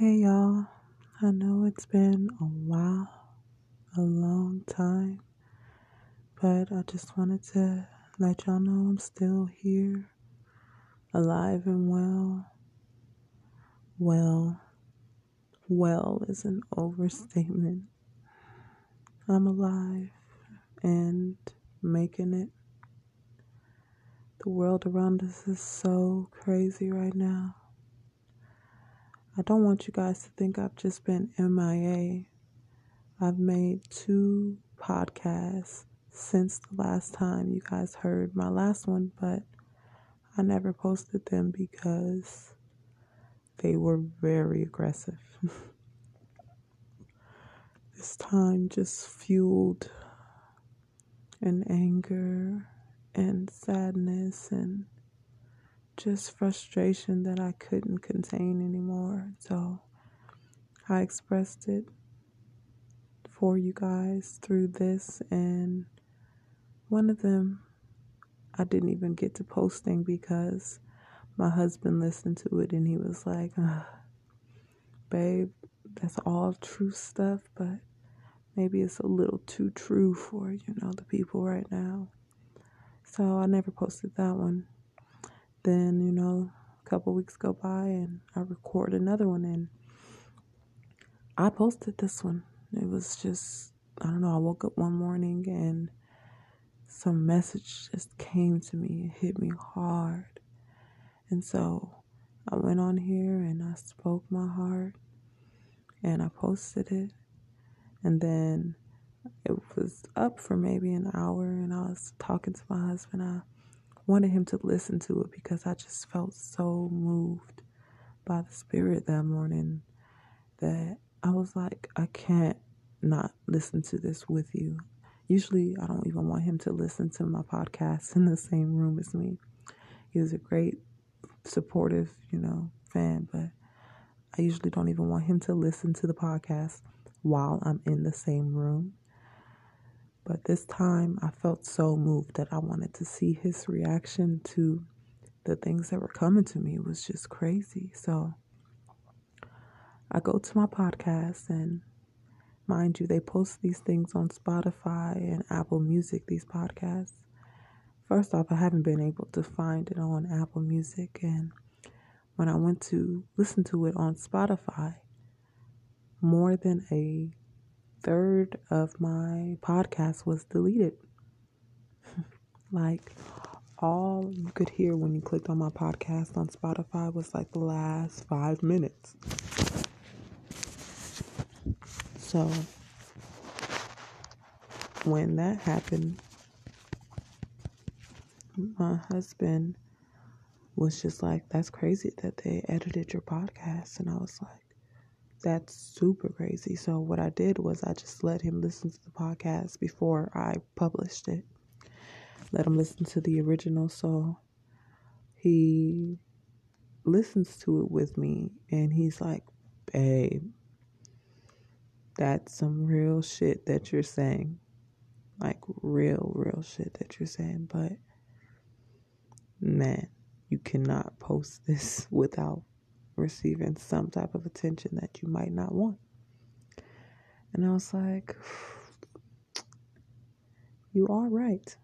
Hey y'all, I know it's been a while, a long time, but I just wanted to let y'all know I'm still here, alive and well. Well, well is an overstatement. I'm alive and making it. The world around us is so crazy right now. I don't want you guys to think I've just been MIA. I've made two podcasts since the last time you guys heard my last one, but I never posted them because they were very aggressive. this time just fueled in anger and sadness and just frustration that I couldn't contain anymore. So I expressed it for you guys through this, and one of them I didn't even get to posting because my husband listened to it and he was like, Babe, that's all true stuff, but maybe it's a little too true for, you know, the people right now. So I never posted that one. Then, you know, a couple weeks go by and I record another one and I posted this one. It was just, I don't know, I woke up one morning and some message just came to me. It hit me hard. And so I went on here and I spoke my heart and I posted it. And then it was up for maybe an hour and I was talking to my husband. I wanted him to listen to it because I just felt so moved by the spirit that morning that I was like, I can't not listen to this with you. Usually, I don't even want him to listen to my podcast in the same room as me. He He's a great, supportive, you know, fan, but I usually don't even want him to listen to the podcast while I'm in the same room. But this time I felt so moved that I wanted to see his reaction to the things that were coming to me. It was just crazy. So I go to my podcast and mind you, they post these things on Spotify and Apple Music, these podcasts. First off, I haven't been able to find it on Apple Music. And when I went to listen to it on Spotify, more than a third of my podcast was deleted. like all you could hear when you clicked on my podcast on Spotify was like the last five minutes. So when that happened, my husband was just like, That's crazy that they edited your podcast. And I was like, that's super crazy. So what I did was I just let him listen to the podcast before I published it. Let him listen to the original so he listens to it with me and he's like, "Babe, that's some real shit that you're saying. Like real real shit that you're saying, but man, you cannot post this without receiving some type of attention that you might not want. And I was like, you are right.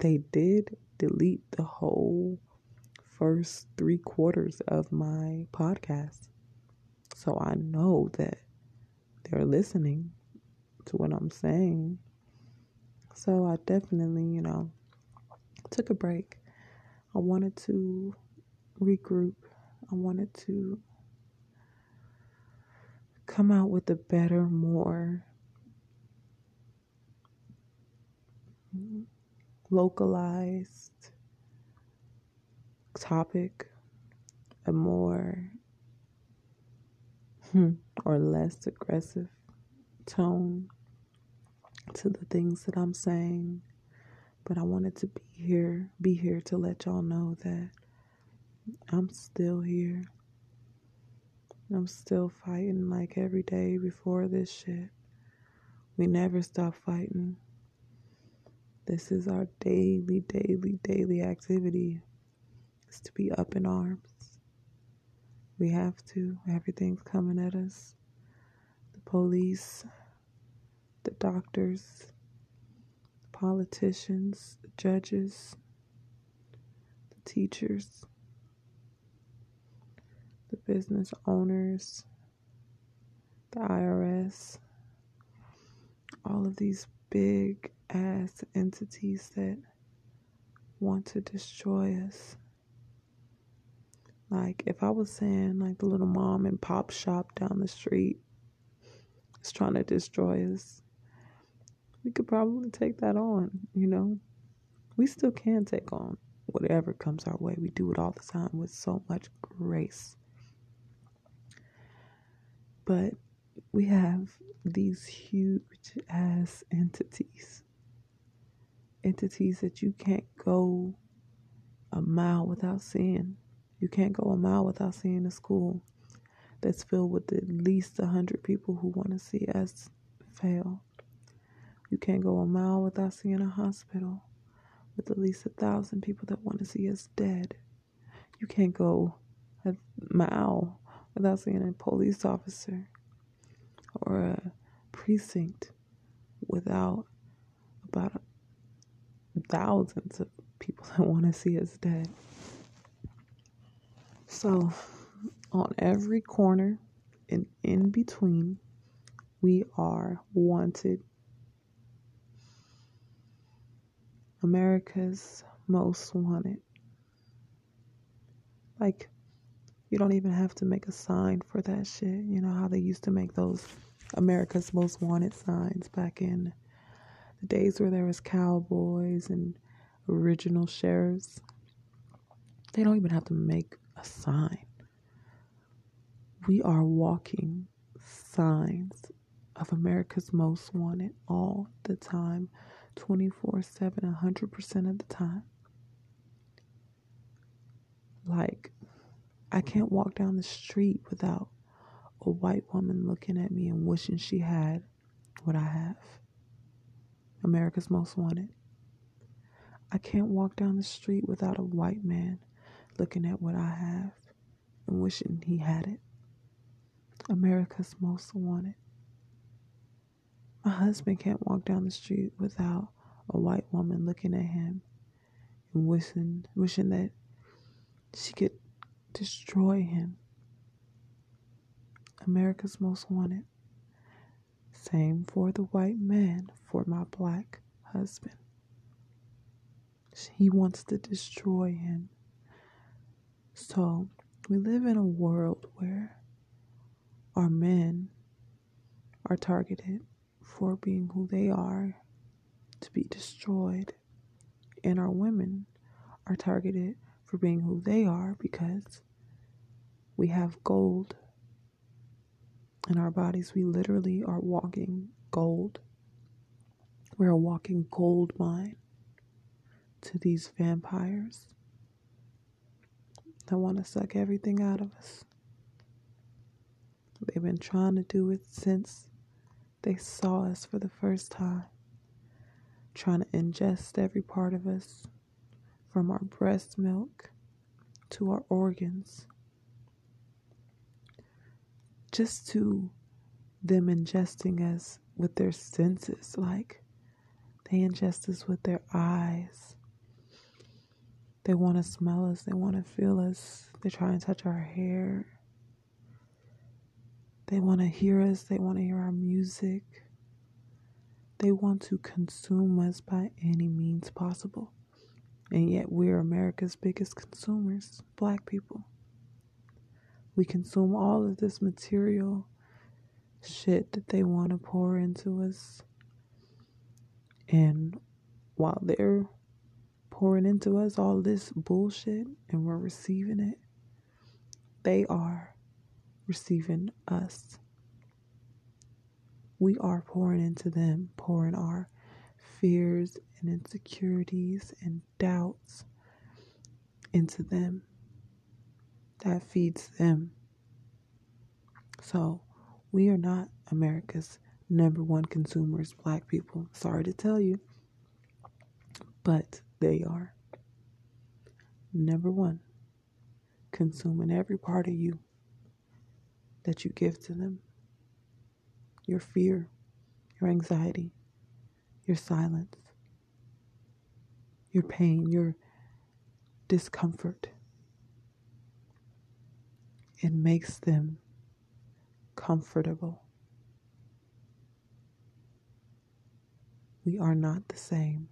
They did delete the whole first three quarters of my podcast. So I know that they're listening to what I'm saying. So I definitely, you know, took a break. I wanted to regroup I wanted to come out with a better, more localized topic, a more hmm, or less aggressive tone to the things that I'm saying. But I wanted to be here, be here to let y'all know that I'm still here. I'm still fighting like every day before this shit. We never stop fighting. This is our daily, daily, daily activity. Is to be up in arms. We have to. Everything's coming at us. The police, the doctors, the politicians, the judges, the teachers, business owners, the IRS, all of these big ass entities that want to destroy us. Like, if I was saying, like, the little mom and pop shop down the street is trying to destroy us, we could probably take that on, you know? We still can take on whatever comes our way. We do it all the time with so much grace. But we have these huge ass entities, entities that you can't go a mile without seeing. You can't go a mile without seeing a school that's filled with at least a hundred people who want to see us fail. You can't go a mile without seeing a hospital with at least a thousand people that want to see us dead. You can't go a mile without seeing a police officer or a precinct without about thousands of people that want to see us dead. So, on every corner and in between, we are wanted. America's most wanted. Like, you don't even have to make a sign for that shit. You know how they used to make those America's most wanted signs back in the days where there was cowboys and original sheriffs. They don't even have to make a sign. We are walking signs of America's Most Wanted all the time, 24 7, 100% of the time. Like, I can't walk down the street without a white woman looking at me and wishing she had what I have. America's Most Wanted. I can't walk down the street without a white man looking at what I have and wishing he had it. America's most wanted. My husband can't walk down the street without a white woman looking at him and wishing wishing that she could destroy him. America's most wanted. Same for the white man for my black husband. He wants to destroy him. So, we live in a world where our men are targeted for being who they are to be destroyed, and our women are targeted for being who they are because we have gold in our bodies. We literally are walking gold. We're a walking gold mine to these vampires that want to suck everything out of us. They've been trying to do it since they saw us for the first time, trying to ingest every part of us, from our breast milk to our organs, just to them ingesting us with their senses, like they ingest us with their eyes, they want to smell us, they want to feel us, they try and touch our hair. They want to hear us, they want to hear our music. They want to consume us by any means possible. And yet, we're America's biggest consumers, black people. We consume all of this material shit that they want to pour into us. And while they're pouring into us all this bullshit and we're receiving it, they are receiving us. We are pouring into them, pouring our fears and insecurities and doubts into them. That feeds them. So, we are not America's number one consumers, black people. Sorry to tell you. But they are. Number one, consuming every part of you that you give to them your fear, your anxiety, your silence, your pain, your discomfort. It makes them comfortable. We are not the same.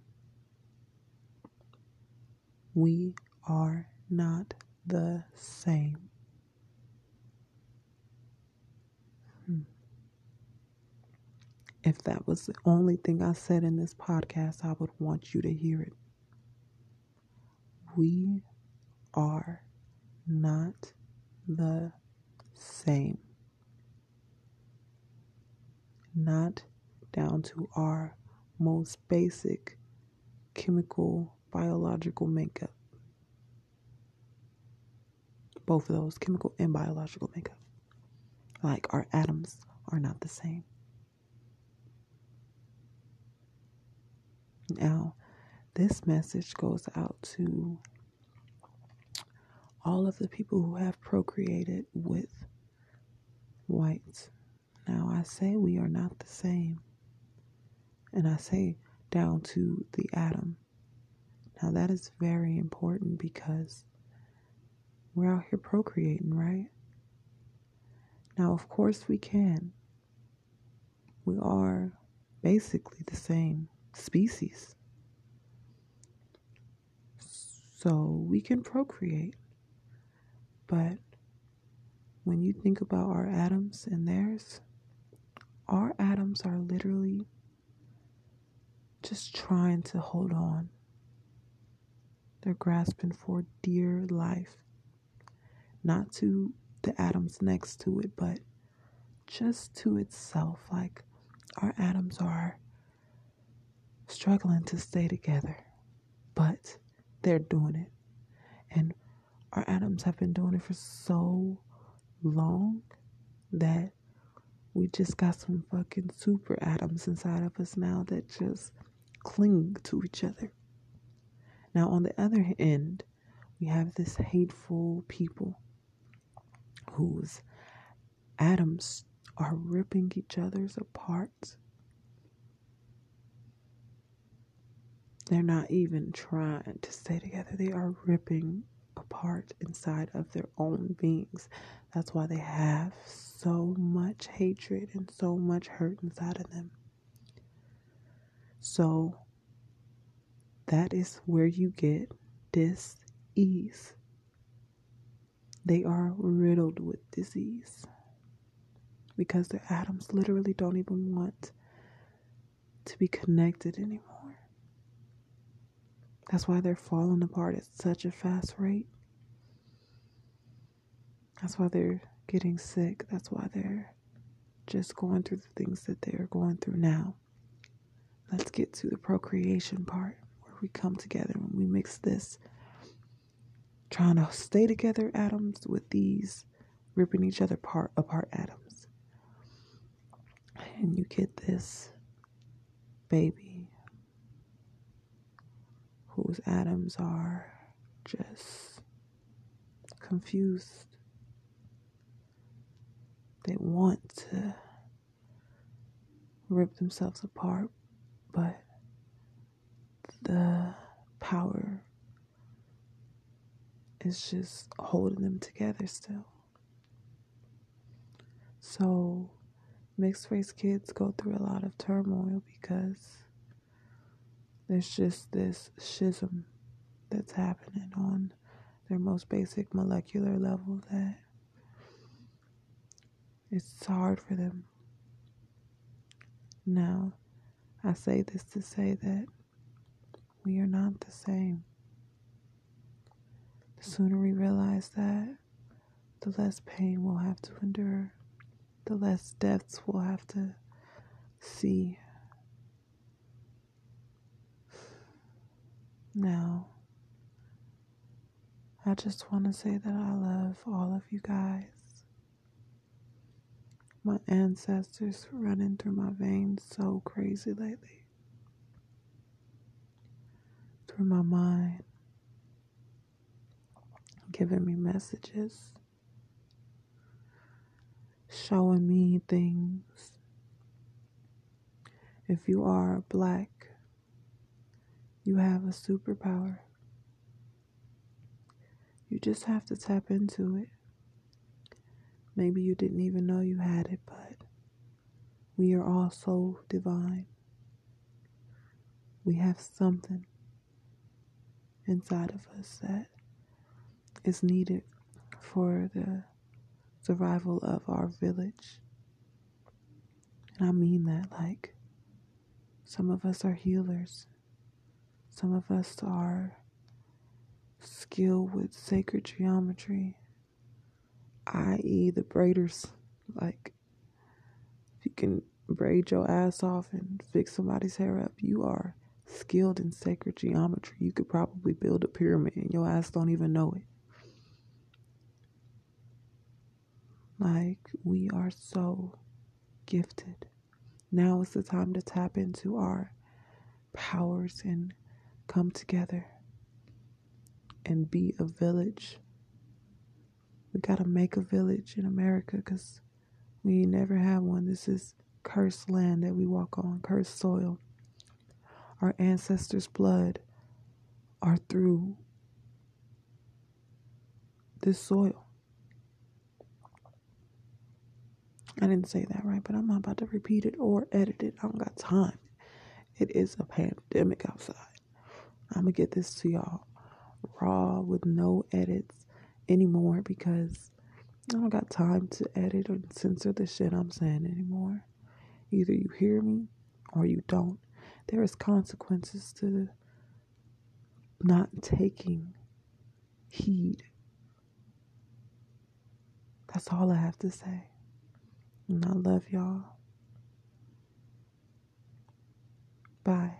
We are not the same. Hmm. If that was the only thing I said in this podcast, I would want you to hear it. We are not the same. Not down to our most basic chemical biological makeup. Both of those, chemical and biological makeup. Like our atoms are not the same. Now, this message goes out to all of the people who have procreated with whites. Now, I say we are not the same. And I say down to the atom. Now, that is very important because we're out here procreating, right? Now, of course, we can. We are basically the same species. So we can procreate. But when you think about our atoms and theirs, our atoms are literally just trying to hold on. They're grasping for dear life. Not to the atoms next to it, but just to itself. Like our atoms are struggling to stay together, but they're doing it. And our atoms have been doing it for so long that we just got some fucking super atoms inside of us now that just cling to each other. Now, on the other end, we have this hateful people whose atoms are ripping each other's apart. They're not even trying to stay together, they are ripping apart inside of their own beings. That's why they have so much hatred and so much hurt inside of them. So that is where you get dis ease. They are riddled with disease because their atoms literally don't even want to be connected anymore. That's why they're falling apart at such a fast rate. That's why they're getting sick. That's why they're just going through the things that they're going through now. Let's get to the procreation part where we come together and we mix this trying to stay together atoms with these ripping each other apart, apart atoms. And you get this baby whose atoms are just confused. They want to rip themselves apart, but the power is just holding them together still. So, mixed race kids go through a lot of turmoil because there's just this schism that's happening on their most basic molecular level that it's hard for them. Now, I say this to say that we are not the same. The sooner we realize that, the less pain we'll have to endure, the less deaths we'll have to see Now, I just want to say that I love all of you guys. My ancestors running through my veins so crazy lately. Through my mind, giving me messages, showing me things. If you are black, you have a superpower. You just have to tap into it. Maybe you didn't even know you had it, but we are all so divine. We have something inside of us that is needed for the survival of our village. And I mean that like some of us are healers, some of us are skilled with sacred geometry, i.e., the braiders. Like, if you can braid your ass off and fix somebody's hair up, you are skilled in sacred geometry. You could probably build a pyramid and your ass don't even know it. Like, we are so gifted. Now is the time to tap into our powers and come together and be a village. We got to make a village in America because we never had one. This is cursed land that we walk on, cursed soil. Our ancestors' blood are through this soil. I didn't say that right, but I'm not about to repeat it or edit it. I don't got time. It is a pandemic outside. I'm to get this to y'all raw with no edits anymore because I don't got time to edit or censor the shit I'm saying anymore. Either you hear me or you don't. There is consequences to not taking heed. That's all I have to say. And I love y'all. Bye.